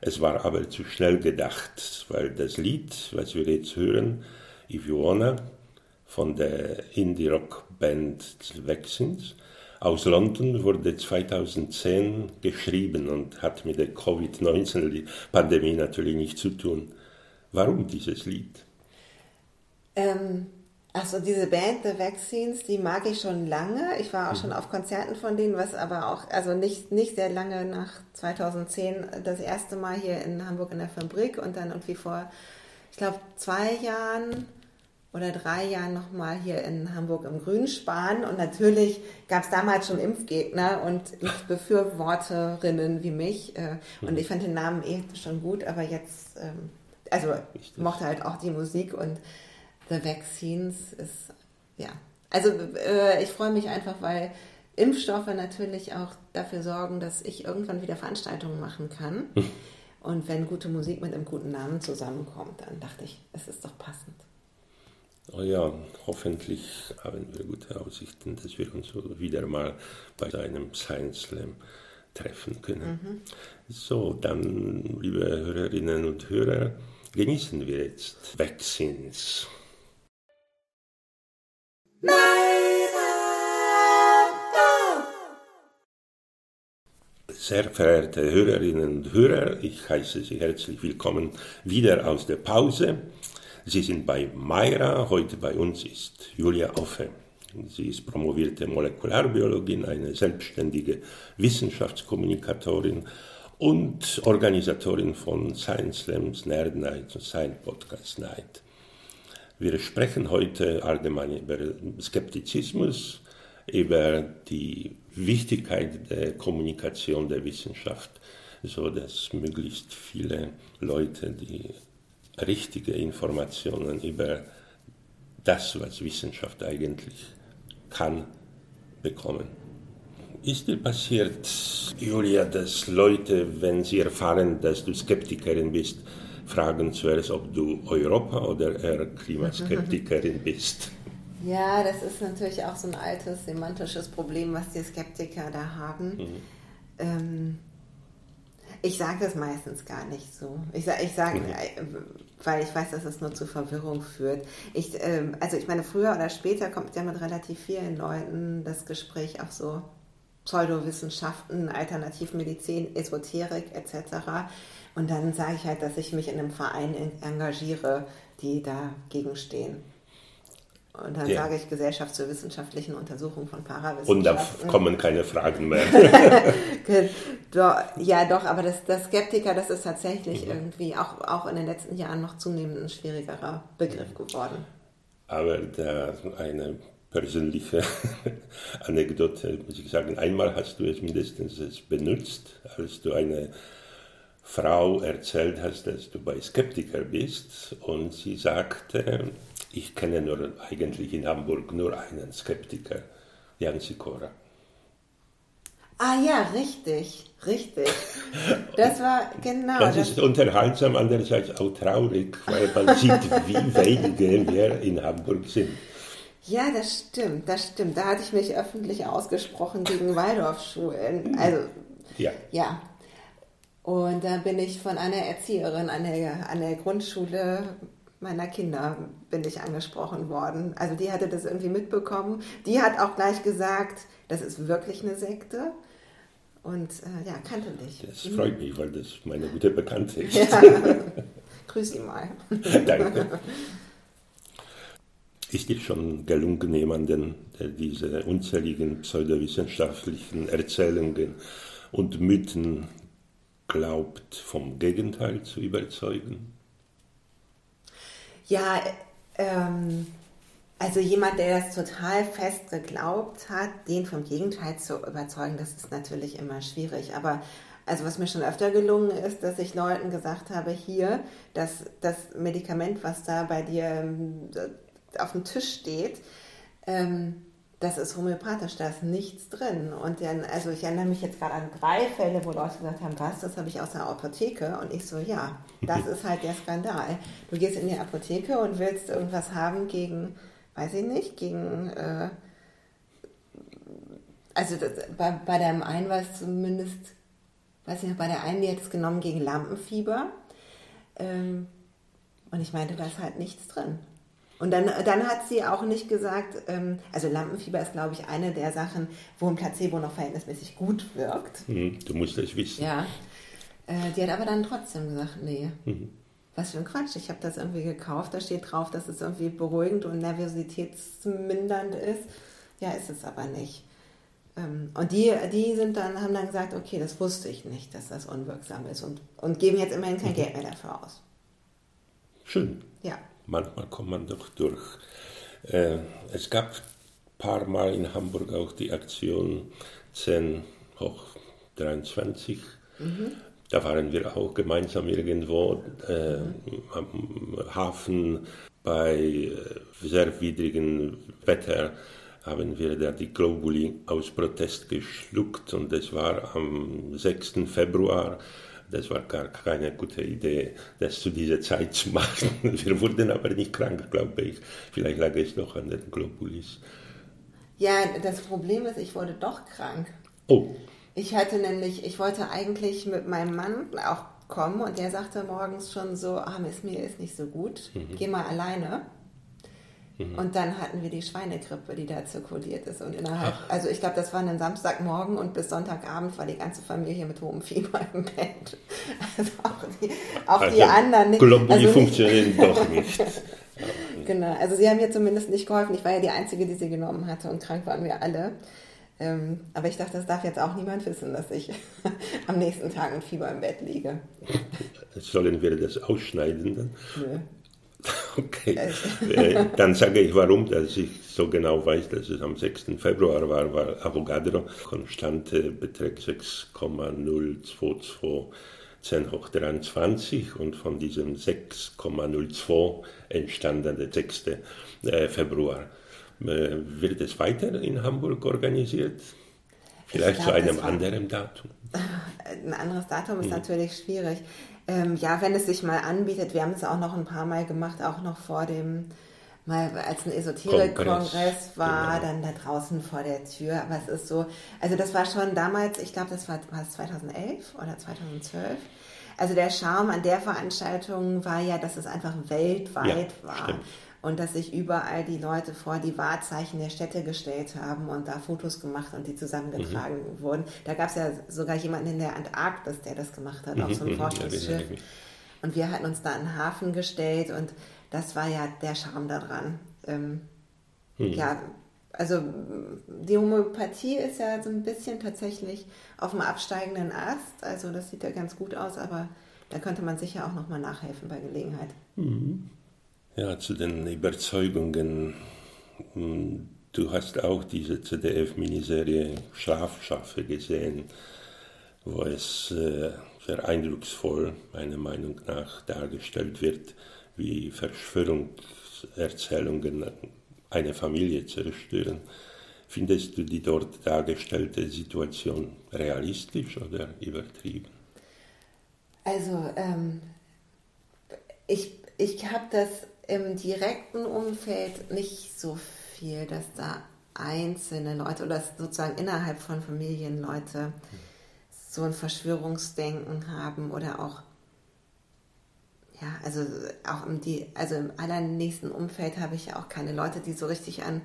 Es war aber zu schnell gedacht, weil das Lied, was wir jetzt hören, If You Wanna von der Indie-Rock-Band Vaccines aus London wurde 2010 geschrieben und hat mit der Covid-19-Pandemie natürlich nichts zu tun. Warum dieses Lied? Ähm, also diese Band The Vaccines, die mag ich schon lange. Ich war auch mhm. schon auf Konzerten von denen, was aber auch, also nicht, nicht sehr lange nach 2010 das erste Mal hier in Hamburg in der Fabrik und dann irgendwie vor ich glaube, zwei Jahren oder drei Jahren nochmal hier in Hamburg im Grünspan. Und natürlich gab es damals schon Impfgegner und Impfbefürworterinnen wie mich. Äh, und mhm. ich fand den Namen eh schon gut, aber jetzt, ähm, also ich mochte halt auch die Musik und The Vaccines ist, ja. Also äh, ich freue mich einfach, weil Impfstoffe natürlich auch dafür sorgen, dass ich irgendwann wieder Veranstaltungen machen kann. Und wenn gute Musik mit einem guten Namen zusammenkommt, dann dachte ich, es ist doch passend. Oh ja, hoffentlich haben wir gute Aussichten, dass wir uns wieder mal bei einem Science Slam treffen können. Mhm. So, dann, liebe Hörerinnen und Hörer, genießen wir jetzt Vaccines. Sehr verehrte Hörerinnen und Hörer, ich heiße Sie herzlich willkommen wieder aus der Pause. Sie sind bei Mayra, heute bei uns ist Julia Offe. Sie ist promovierte Molekularbiologin, eine selbstständige Wissenschaftskommunikatorin und Organisatorin von Science Slams, Nerd Night und Science Podcast Night. Wir sprechen heute allgemein über Skeptizismus, über die Wichtigkeit der Kommunikation der Wissenschaft, so dass möglichst viele Leute die richtige Informationen über das, was Wissenschaft eigentlich kann, bekommen. Ist dir passiert, Julia, dass Leute, wenn sie erfahren, dass du Skeptikerin bist, fragen zuerst, ob du Europa- oder eher Klimaskeptikerin bist? Ja, das ist natürlich auch so ein altes semantisches Problem, was die Skeptiker da haben. Mhm. Ähm, ich sage das meistens gar nicht so. Ich sage, ich sag, mhm. Äh, weil ich weiß, dass es nur zu Verwirrung führt. Ich, ähm, also ich meine, früher oder später kommt ja mit relativ vielen Leuten das Gespräch auf so Pseudowissenschaften, Alternativmedizin, Esoterik etc. Und dann sage ich halt, dass ich mich in einem Verein engagiere, die dagegen stehen. Und dann ja. sage ich Gesellschaft zur wissenschaftlichen Untersuchung von Parawissenschaften. Und da kommen keine Fragen mehr. ja, doch, aber das, das Skeptiker, das ist tatsächlich mhm. irgendwie auch, auch in den letzten Jahren noch zunehmend ein schwierigerer Begriff mhm. geworden. Aber da eine persönliche Anekdote, muss ich sagen. Einmal hast du es mindestens benutzt, als du eine Frau erzählt hast, dass du bei Skeptiker bist und sie sagte, ich kenne nur eigentlich in Hamburg nur einen Skeptiker, Jan Sikora. Ah ja, richtig, richtig. Das war genau. Das, das ist unterhaltsam, andererseits auch traurig, weil man sieht, wie wenige wir in Hamburg sind. Ja, das stimmt, das stimmt. Da hatte ich mich öffentlich ausgesprochen gegen Waldorfschulen. Also, ja. ja. Und da bin ich von einer Erzieherin an der, an der Grundschule meiner Kinder bin ich angesprochen worden. Also die hatte das irgendwie mitbekommen. Die hat auch gleich gesagt, das ist wirklich eine Sekte. Und äh, ja, kannte dich. Das freut mich, weil das meine gute Bekannte ist. Ja. Grüß sie mal. Danke. Ist dir schon gelungen, jemanden, der diese unzähligen pseudowissenschaftlichen Erzählungen und Mythen glaubt, vom Gegenteil zu überzeugen? Ja, ähm, also jemand, der das total fest geglaubt hat, den vom Gegenteil zu überzeugen, das ist natürlich immer schwierig. Aber also was mir schon öfter gelungen ist, dass ich Leuten gesagt habe, hier, dass das Medikament, was da bei dir ähm, auf dem Tisch steht, ähm, das ist homöopathisch, da ist nichts drin. Und dann, also ich erinnere mich jetzt gerade an drei Fälle, wo Leute gesagt haben, was, das habe ich aus der Apotheke. Und ich so, ja, das ist halt der Skandal. Du gehst in die Apotheke und willst irgendwas haben gegen, weiß ich nicht, gegen, äh, also das, bei, bei dem einen war es zumindest, weiß ich noch, bei der einen, die hat es genommen gegen Lampenfieber. Ähm, und ich meinte, da ist halt nichts drin. Und dann, dann hat sie auch nicht gesagt, ähm, also Lampenfieber ist, glaube ich, eine der Sachen, wo ein Placebo noch verhältnismäßig gut wirkt. Mhm, du musst es wissen. Ja. Äh, die hat aber dann trotzdem gesagt, nee. Mhm. Was für ein Quatsch, ich habe das irgendwie gekauft, da steht drauf, dass es irgendwie beruhigend und nervositätsmindernd ist. Ja, ist es aber nicht. Ähm, und die, die sind dann, haben dann gesagt, okay, das wusste ich nicht, dass das unwirksam ist und, und geben jetzt immerhin kein mhm. Geld mehr dafür aus. Schön. Ja manchmal kommt man doch durch. Äh, es gab ein paar Mal in Hamburg auch die Aktion 10 hoch 23. Mhm. Da waren wir auch gemeinsam irgendwo äh, am Hafen bei äh, sehr widrigem Wetter haben wir da die Globuli aus Protest geschluckt und das war am 6. Februar. Das war gar keine gute Idee, das zu dieser Zeit zu machen. Wir wurden aber nicht krank, glaube ich. Vielleicht lag es doch an den Globulis. Ja, das Problem ist, ich wurde doch krank. Oh. Ich hatte nämlich, ich wollte eigentlich mit meinem Mann auch kommen und der sagte morgens schon so, ah, mir ist nicht so gut, mhm. geh mal alleine. Mhm. Und dann hatten wir die Schweinegrippe, die da zirkuliert ist. Und innerhalb, Ach. also ich glaube, das war ein Samstagmorgen und bis Sonntagabend war die ganze Familie mit hohem Fieber im Bett. Also auch die, auch also, die anderen nicht. Globuli also funktionieren doch nicht. genau, also sie haben mir zumindest nicht geholfen. Ich war ja die Einzige, die sie genommen hatte und krank waren wir alle. Ähm, aber ich dachte, das darf jetzt auch niemand wissen, dass ich am nächsten Tag mit Fieber im Bett liege. Sollen wir das ausschneiden dann? Nö. Okay, äh, dann sage ich warum, dass ich so genau weiß, dass es am 6. Februar war, war Avogadro, Konstante beträgt 6,022 10 hoch 23 und von diesem 6,02 entstanden der 6. Äh, Februar. Äh, wird es weiter in Hamburg organisiert? Vielleicht glaub, zu einem anderen Datum? Ein anderes Datum ist hm. natürlich schwierig. Ähm, ja, wenn es sich mal anbietet, wir haben es auch noch ein paar Mal gemacht, auch noch vor dem, mal als ein Esoterik-Kongress war, genau. dann da draußen vor der Tür. Aber es ist so, also das war schon damals, ich glaube, das war, war es 2011 oder 2012. Also der Charme an der Veranstaltung war ja, dass es einfach weltweit ja, war. Stimmt und dass sich überall die Leute vor die Wahrzeichen der Städte gestellt haben und da Fotos gemacht und die zusammengetragen mhm. wurden. Da gab es ja sogar jemanden in der Antarktis, der das gemacht hat, mhm. auf so einem mhm. Forschungsschiff. Und wir hatten uns da in den Hafen gestellt und das war ja der Charme daran. Ähm, mhm. Ja, also die Homöopathie ist ja so ein bisschen tatsächlich auf dem absteigenden Ast. Also das sieht ja ganz gut aus, aber da könnte man sicher auch nochmal nachhelfen bei Gelegenheit. Mhm ja, zu den Überzeugungen. Hm, du hast auch diese ZDF-Miniserie Schlafschaffe gesehen, wo es äh, sehr eindrucksvoll, meiner Meinung nach, dargestellt wird, wie Verschwörungserzählungen eine Familie zerstören. Findest du die dort dargestellte Situation realistisch oder übertrieben? Also, ähm, ich, ich habe das im direkten Umfeld nicht so viel, dass da einzelne Leute oder sozusagen innerhalb von Familien Leute so ein Verschwörungsdenken haben oder auch ja, also auch im, die, also im allernächsten Umfeld habe ich ja auch keine Leute, die so richtig an,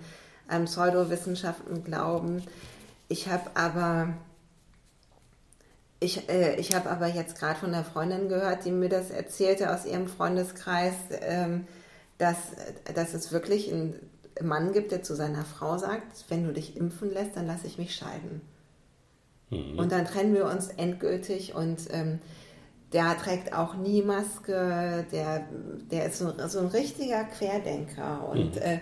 an Pseudowissenschaften glauben. Ich habe aber ich, äh, ich habe aber jetzt gerade von einer Freundin gehört, die mir das erzählte aus ihrem Freundeskreis, ähm, dass, dass es wirklich einen Mann gibt, der zu seiner Frau sagt, wenn du dich impfen lässt, dann lasse ich mich scheiden. Mhm. Und dann trennen wir uns endgültig und ähm, der trägt auch nie Maske, der, der ist so, so ein richtiger Querdenker und mhm. äh,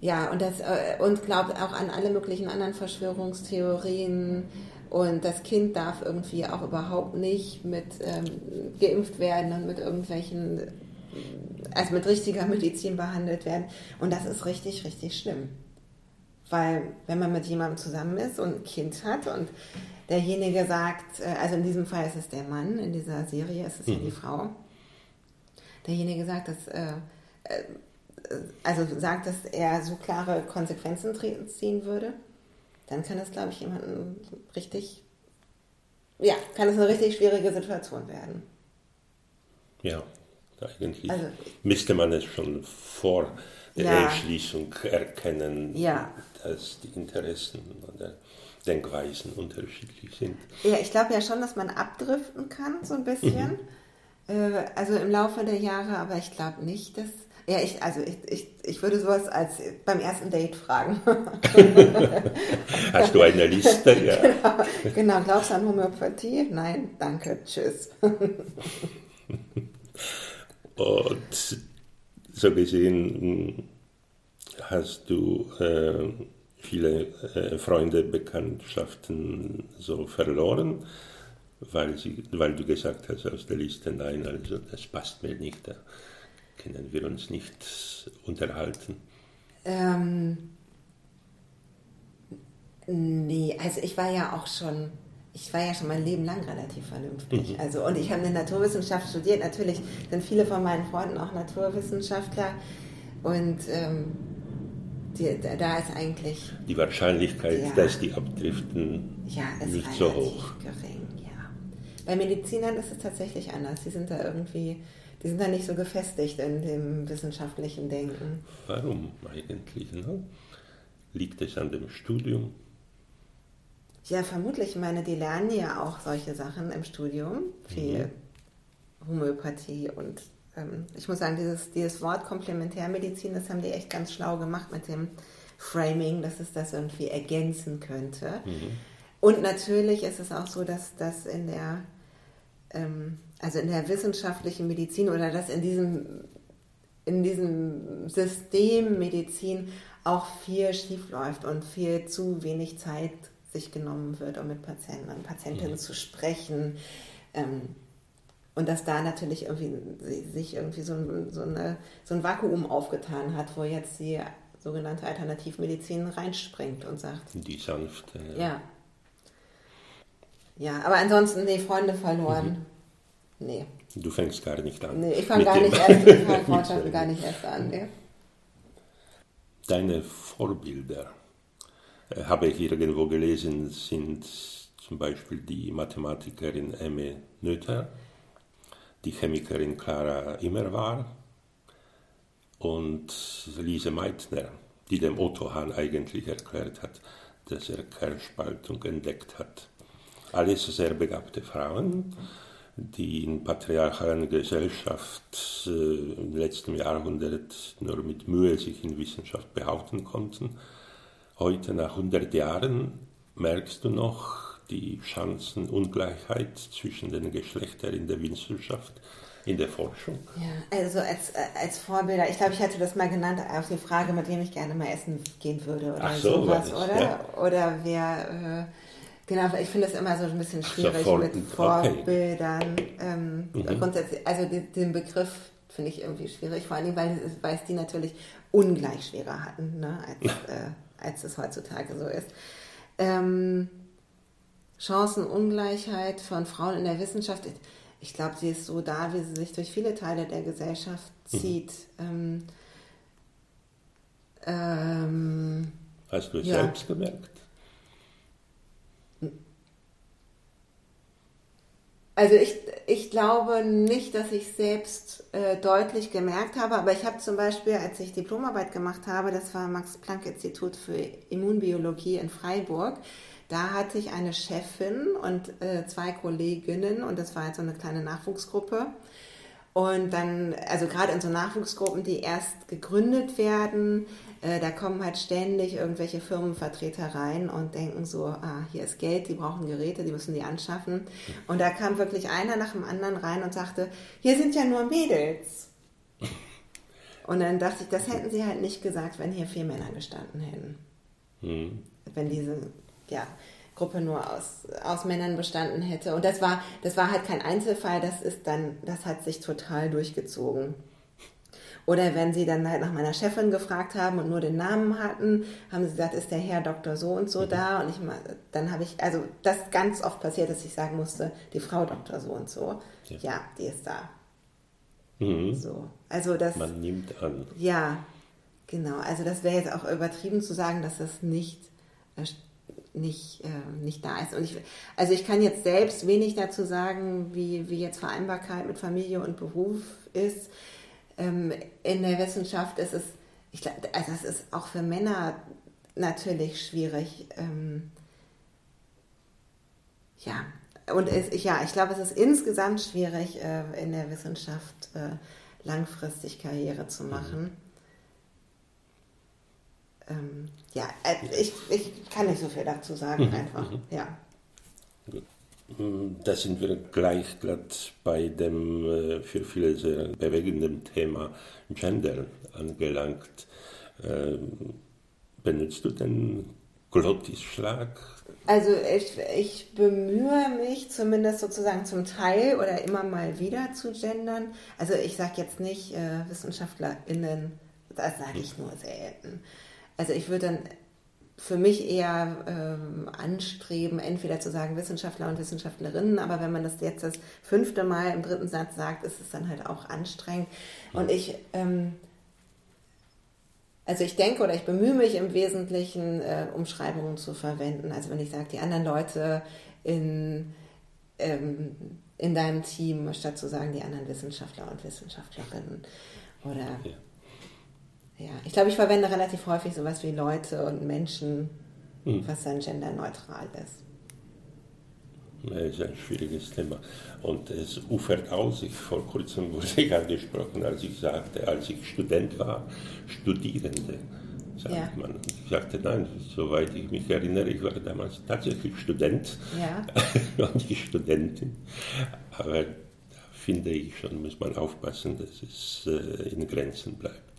ja, und, das, äh, und glaubt auch an alle möglichen anderen Verschwörungstheorien. Und das Kind darf irgendwie auch überhaupt nicht mit ähm, geimpft werden und mit irgendwelchen also mit richtiger Medizin behandelt werden. Und das ist richtig, richtig schlimm. Weil wenn man mit jemandem zusammen ist und ein Kind hat und derjenige sagt, äh, also in diesem Fall ist es der Mann, in dieser Serie ist es mhm. ja die Frau, derjenige sagt, dass, äh, äh, also sagt, dass er so klare Konsequenzen ziehen würde, dann kann es, glaube ich, jemanden richtig, ja, kann es eine richtig schwierige Situation werden. Ja, eigentlich also, müsste man es schon vor der ja. Entschließung erkennen, ja. dass die Interessen oder Denkweisen unterschiedlich sind. Ja, ich glaube ja schon, dass man abdriften kann, so ein bisschen. Mhm. Äh, also im Laufe der Jahre, aber ich glaube nicht, dass. Ja, ich, also ich, ich, ich würde sowas als beim ersten Date fragen. Hast du eine Liste? Ja. Genau, genau, glaubst du an Homöopathie? Nein, danke, tschüss. Und so gesehen hm, hast du äh, viele äh, Freunde, Bekanntschaften so verloren, weil, sie, weil du gesagt hast aus der Liste, nein, also das passt mir nicht, da können wir uns nicht unterhalten. Ähm, Nee, also ich war ja auch schon, ich war ja schon mein Leben lang relativ vernünftig. Mhm. Also, und ich habe eine Naturwissenschaft studiert. Natürlich sind viele von meinen Freunden auch Naturwissenschaftler. Und ähm, die, da ist eigentlich. Die Wahrscheinlichkeit, ja, dass die abdriften, ja, nicht so hoch. gering, ja. Bei Medizinern ist es tatsächlich anders. Die sind da irgendwie, die sind da nicht so gefestigt in dem wissenschaftlichen Denken. Warum eigentlich? Ne? Liegt es an dem Studium? Ja, vermutlich. Ich meine, die lernen ja auch solche Sachen im Studium, viel mhm. Homöopathie und ähm, ich muss sagen, dieses, dieses Wort Komplementärmedizin, das haben die echt ganz schlau gemacht mit dem Framing, dass es das irgendwie ergänzen könnte. Mhm. Und natürlich ist es auch so, dass das in der, ähm, also in der wissenschaftlichen Medizin oder dass in diesem, in diesem System Medizin auch viel schiefläuft und viel zu wenig Zeit sich genommen wird, um mit Patienten und Patientinnen mhm. zu sprechen. Ähm, und dass da natürlich irgendwie sich irgendwie so ein, so, eine, so ein Vakuum aufgetan hat, wo jetzt die sogenannte Alternativmedizin reinspringt und sagt. Die sanfte. Ja. ja. Ja, aber ansonsten, nee, Freunde verloren. Mhm. Nee. Du fängst gar nicht an. Nee, ich fange gar, nicht erst, ich fang Freundschaften gar nicht erst an. Nee. Deine Vorbilder, äh, habe ich irgendwo gelesen, sind zum Beispiel die Mathematikerin Emme Noether die Chemikerin Clara Immer war und Lise Meitner, die dem Otto Hahn eigentlich erklärt hat, dass er Kernspaltung entdeckt hat. Alles sehr begabte Frauen, die in patriarchalen Gesellschaft äh, im letzten Jahrhundert nur mit Mühe sich in Wissenschaft behaupten konnten. Heute, nach 100 Jahren, merkst du noch, die Chancenungleichheit zwischen den Geschlechtern in der Wissenschaft, in der Forschung? Ja, also als, als Vorbilder, ich glaube, ich hatte das mal genannt auf die Frage, mit wem ich gerne mal essen gehen würde oder Ach so, sowas, das, oder? Ja. Oder wer. Äh, Genau, ich finde es immer so ein bisschen schwierig so, mit Vorbildern. Okay. Ähm, mhm. Grundsätzlich, also den, den Begriff finde ich irgendwie schwierig, vor allem, weil, weil es die natürlich ungleich schwerer hatten, ne, als, äh, als es heutzutage so ist. Ähm, Chancenungleichheit von Frauen in der Wissenschaft, ich glaube, sie ist so da, wie sie sich durch viele Teile der Gesellschaft mhm. zieht. Mhm. Ähm, Hast du es ja. selbst gemerkt? Also ich, ich glaube nicht, dass ich selbst äh, deutlich gemerkt habe, aber ich habe zum Beispiel, als ich Diplomarbeit gemacht habe, das war Max-Planck-Institut für Immunbiologie in Freiburg, da hatte ich eine Chefin und äh, zwei Kolleginnen und das war halt so eine kleine Nachwuchsgruppe. Und dann, also gerade in so Nachwuchsgruppen, die erst gegründet werden, äh, da kommen halt ständig irgendwelche Firmenvertreter rein und denken so, ah, hier ist Geld, die brauchen Geräte, die müssen die anschaffen. Und da kam wirklich einer nach dem anderen rein und sagte, hier sind ja nur Mädels. Und dann dachte ich, das hätten sie halt nicht gesagt, wenn hier vier Männer gestanden hätten. Mhm. Wenn diese ja, Gruppe nur aus, aus Männern bestanden hätte. Und das war, das war halt kein Einzelfall, das ist dann, das hat sich total durchgezogen. Oder wenn sie dann halt nach meiner Chefin gefragt haben und nur den Namen hatten, haben sie gesagt, ist der Herr Doktor so und so mhm. da? Und ich dann habe ich, also das ganz oft passiert, dass ich sagen musste, die Frau Doktor so und so. Ja, ja die ist da. Mhm. So. Also das. Man nimmt an. Ja, genau. Also das wäre jetzt auch übertrieben zu sagen, dass das nicht nicht, äh, nicht da ist. Und ich, also ich kann jetzt selbst wenig dazu sagen, wie, wie jetzt Vereinbarkeit mit Familie und Beruf ist. Ähm, in der Wissenschaft ist es, ich, also es ist auch für Männer natürlich schwierig. Ähm, ja, und es, ja, ich glaube, es ist insgesamt schwierig, äh, in der Wissenschaft äh, langfristig Karriere zu machen. Mhm ähm, ja, äh, ich, ich kann nicht so viel dazu sagen, mhm, einfach. Mhm. Ja. Mm, da sind wir gleich glatt bei dem äh, für viele sehr bewegenden Thema Gender angelangt. Ähm, benutzt du den Glottisschlag? Also ich, ich bemühe mich zumindest sozusagen zum Teil oder immer mal wieder zu gendern. Also ich sage jetzt nicht äh, WissenschaftlerInnen, das sage ich nur selten. Also ich würde dann für mich eher ähm, anstreben, entweder zu sagen Wissenschaftler und Wissenschaftlerinnen, aber wenn man das jetzt das fünfte Mal im dritten Satz sagt, ist es dann halt auch anstrengend. Und ich, ähm, also ich denke oder ich bemühe mich im Wesentlichen, äh, Umschreibungen zu verwenden. Also wenn ich sage, die anderen Leute in, ähm, in deinem Team, statt zu sagen, die anderen Wissenschaftler und Wissenschaftlerinnen. Oder ja. Ja, ich glaube, ich verwende relativ häufig sowas wie Leute und Menschen, hm. was dann genderneutral ist. Das ist ein schwieriges Thema. Und es ufert aus. Ich, vor kurzem wurde ich angesprochen, als ich sagte, als ich Student war, Studierende, sagt ja. man. Ich sagte, nein, soweit ich mich erinnere, ich war damals tatsächlich Student ja. und nicht Studentin. Aber da finde ich schon, muss man aufpassen, dass es äh, in Grenzen bleibt.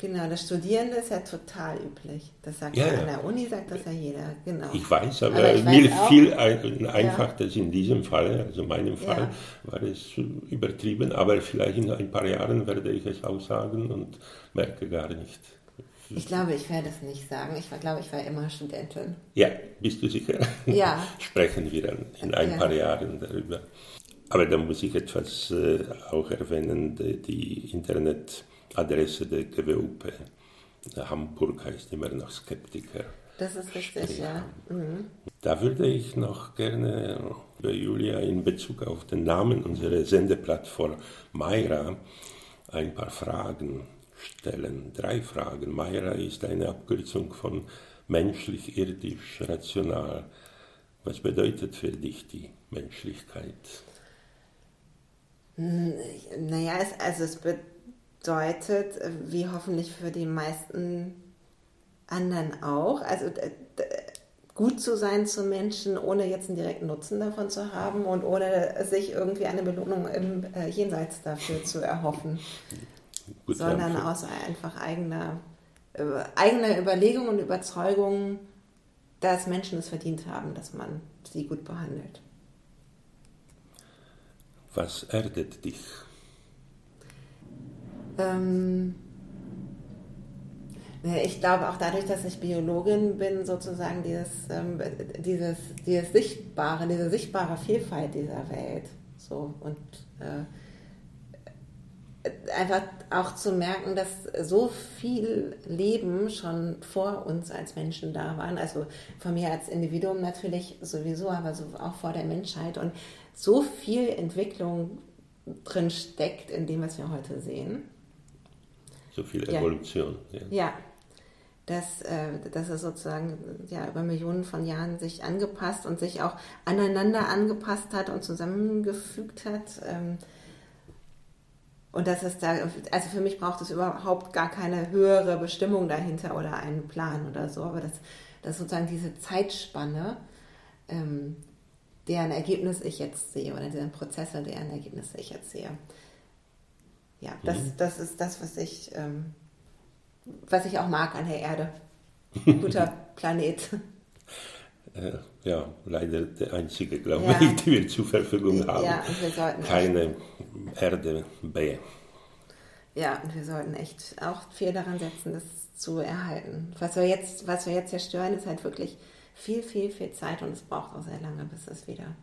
Genau, das Studierende ist ja total üblich. Das sagt ja, ja an der Uni, sagt das ja jeder. Genau. Ich weiß, aber, aber ich mir viel ein, einfach, ja. dass in diesem Fall, also in meinem Fall, ja. war es übertrieben, aber vielleicht in ein paar Jahren werde ich es auch sagen und merke gar nicht. Ich glaube, ich werde es nicht sagen. Ich war, glaube, ich war immer Studentin. Ja, bist du sicher? Ja. Sprechen wir dann in ein paar Jahren darüber. Aber da muss ich etwas äh, auch erwähnen, die Internet- Adresse der GWUP. Hamburg heißt immer noch Skeptiker. Das ist richtig, ja. Mhm. Da würde ich noch gerne bei Julia in Bezug auf den Namen unserer Sendeplattform Mayra ein paar Fragen stellen. Drei Fragen. Mayra ist eine Abkürzung von menschlich, irdisch, rational. Was bedeutet für dich die Menschlichkeit? Hm, naja, es, also es bedeutet bedeutet, äh, wie hoffentlich für die meisten anderen auch, also gut zu sein zu Menschen, ohne jetzt einen direkten Nutzen davon zu haben und ohne sich irgendwie eine Belohnung im äh, Jenseits dafür zu erhoffen, gut sondern aus einfach eigener, äh, eigener Überlegung und Überzeugung, dass Menschen es verdient haben, dass man sie gut behandelt. Was erdet dich? Ähm, ich glaube auch dadurch, dass ich Biologin bin, sozusagen dieses, ähm, dieses, dieses Sichtbare, diese sichtbare Vielfalt dieser Welt. So und äh, einfach auch zu merken, dass so viel Leben schon vor uns als Menschen da waren. Also von mir als Individuum natürlich sowieso, aber so auch vor der Menschheit und so viel Entwicklung drin steckt in dem, was wir heute sehen so viel Evolution. Ja, ja. Dass, äh, dass er sozusagen ja, über Millionen von Jahren sich angepasst und sich auch aneinander angepasst hat und zusammengefügt hat. Ähm, und dass es da, also für mich braucht es überhaupt gar keine höhere Bestimmung dahinter oder einen Plan oder so, aber dass, dass sozusagen diese Zeitspanne, ähm, deren Ergebnis ich jetzt sehe oder deren Prozesse, deren Ergebnisse ich jetzt sehe, ja, das, mhm. das ist das, was ich, ähm, was ich auch mag an der Erde. Ein guter Planet. Äh, ja, leider der einzige, glaube ja. ich, die wir zur Verfügung haben. Ja, und wir sollten Keine Erde B. Ja, und wir sollten echt auch viel daran setzen, das zu erhalten. Was wir jetzt, was wir jetzt zerstören, ist halt wirklich viel, viel, viel Zeit und es braucht auch sehr lange, bis es wieder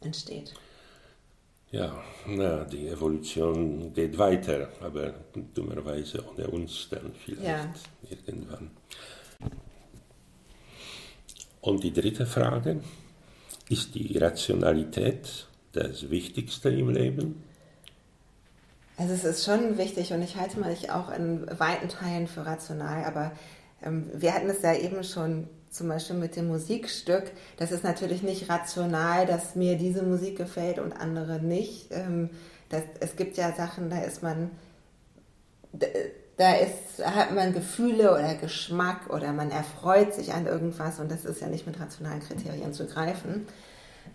entsteht. Ja, na, die Evolution geht weiter, aber dummerweise ohne uns dann vielleicht ja. irgendwann. Und die dritte Frage, ist die Rationalität das Wichtigste im Leben? Also es ist schon wichtig und ich halte mich auch in weiten Teilen für rational, aber ähm, wir hatten es ja eben schon zum Beispiel mit dem Musikstück, das ist natürlich nicht rational, dass mir diese Musik gefällt und andere nicht. Ähm, das, es gibt ja Sachen, da ist man, da ist, hat man Gefühle oder Geschmack oder man erfreut sich an irgendwas und das ist ja nicht mit rationalen Kriterien zu greifen.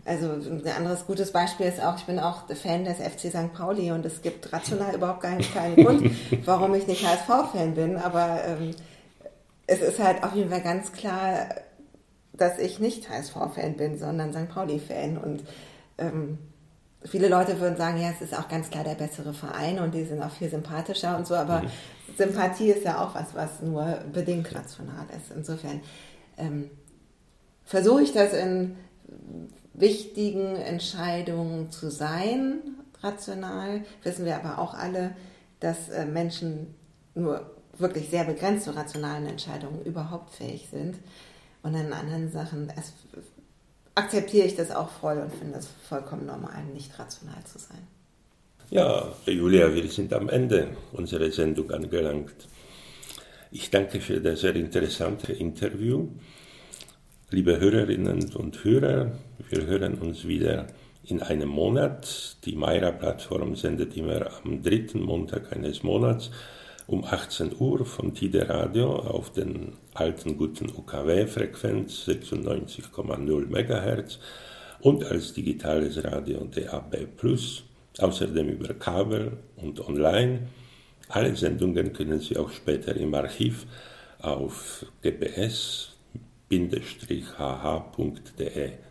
Also ein anderes gutes Beispiel ist auch, ich bin auch Fan des FC St. Pauli und es gibt rational überhaupt keinen, keinen Grund, warum ich nicht HSV-Fan bin, aber ähm, es ist halt auf jeden Fall ganz klar, dass ich nicht HSV-Fan bin, sondern St. Pauli-Fan. Und ähm, viele Leute würden sagen, ja, es ist auch ganz klar der bessere Verein und die sind auch viel sympathischer und so, aber mhm. Sympathie ist ja auch was, was nur bedingt rational ist. Insofern ähm, versuche ich das in wichtigen Entscheidungen zu sein, rational. Wissen wir aber auch alle, dass äh, Menschen nur wirklich sehr begrenzt zu rationalen Entscheidungen überhaupt fähig sind. Und in anderen Sachen es, akzeptiere ich das auch voll und finde es vollkommen normal, nicht rational zu sein. Ja, Julia, wir sind am Ende unserer Sendung angelangt. Ich danke für das sehr interessante Interview. Liebe Hörerinnen und Hörer, wir hören uns wieder in einem Monat. Die Meira-Plattform sendet immer am dritten Montag eines Monats um 18 Uhr von Tide Radio auf den alten guten UKW-Frequenz 96,0 MHz und als digitales Radio DAB+, außerdem über Kabel und online. Alle Sendungen können Sie auch später im Archiv auf gps-hh.de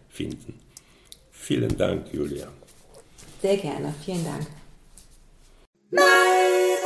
finden. Vielen Dank, Julia. Sehr gerne, vielen Dank. Nein.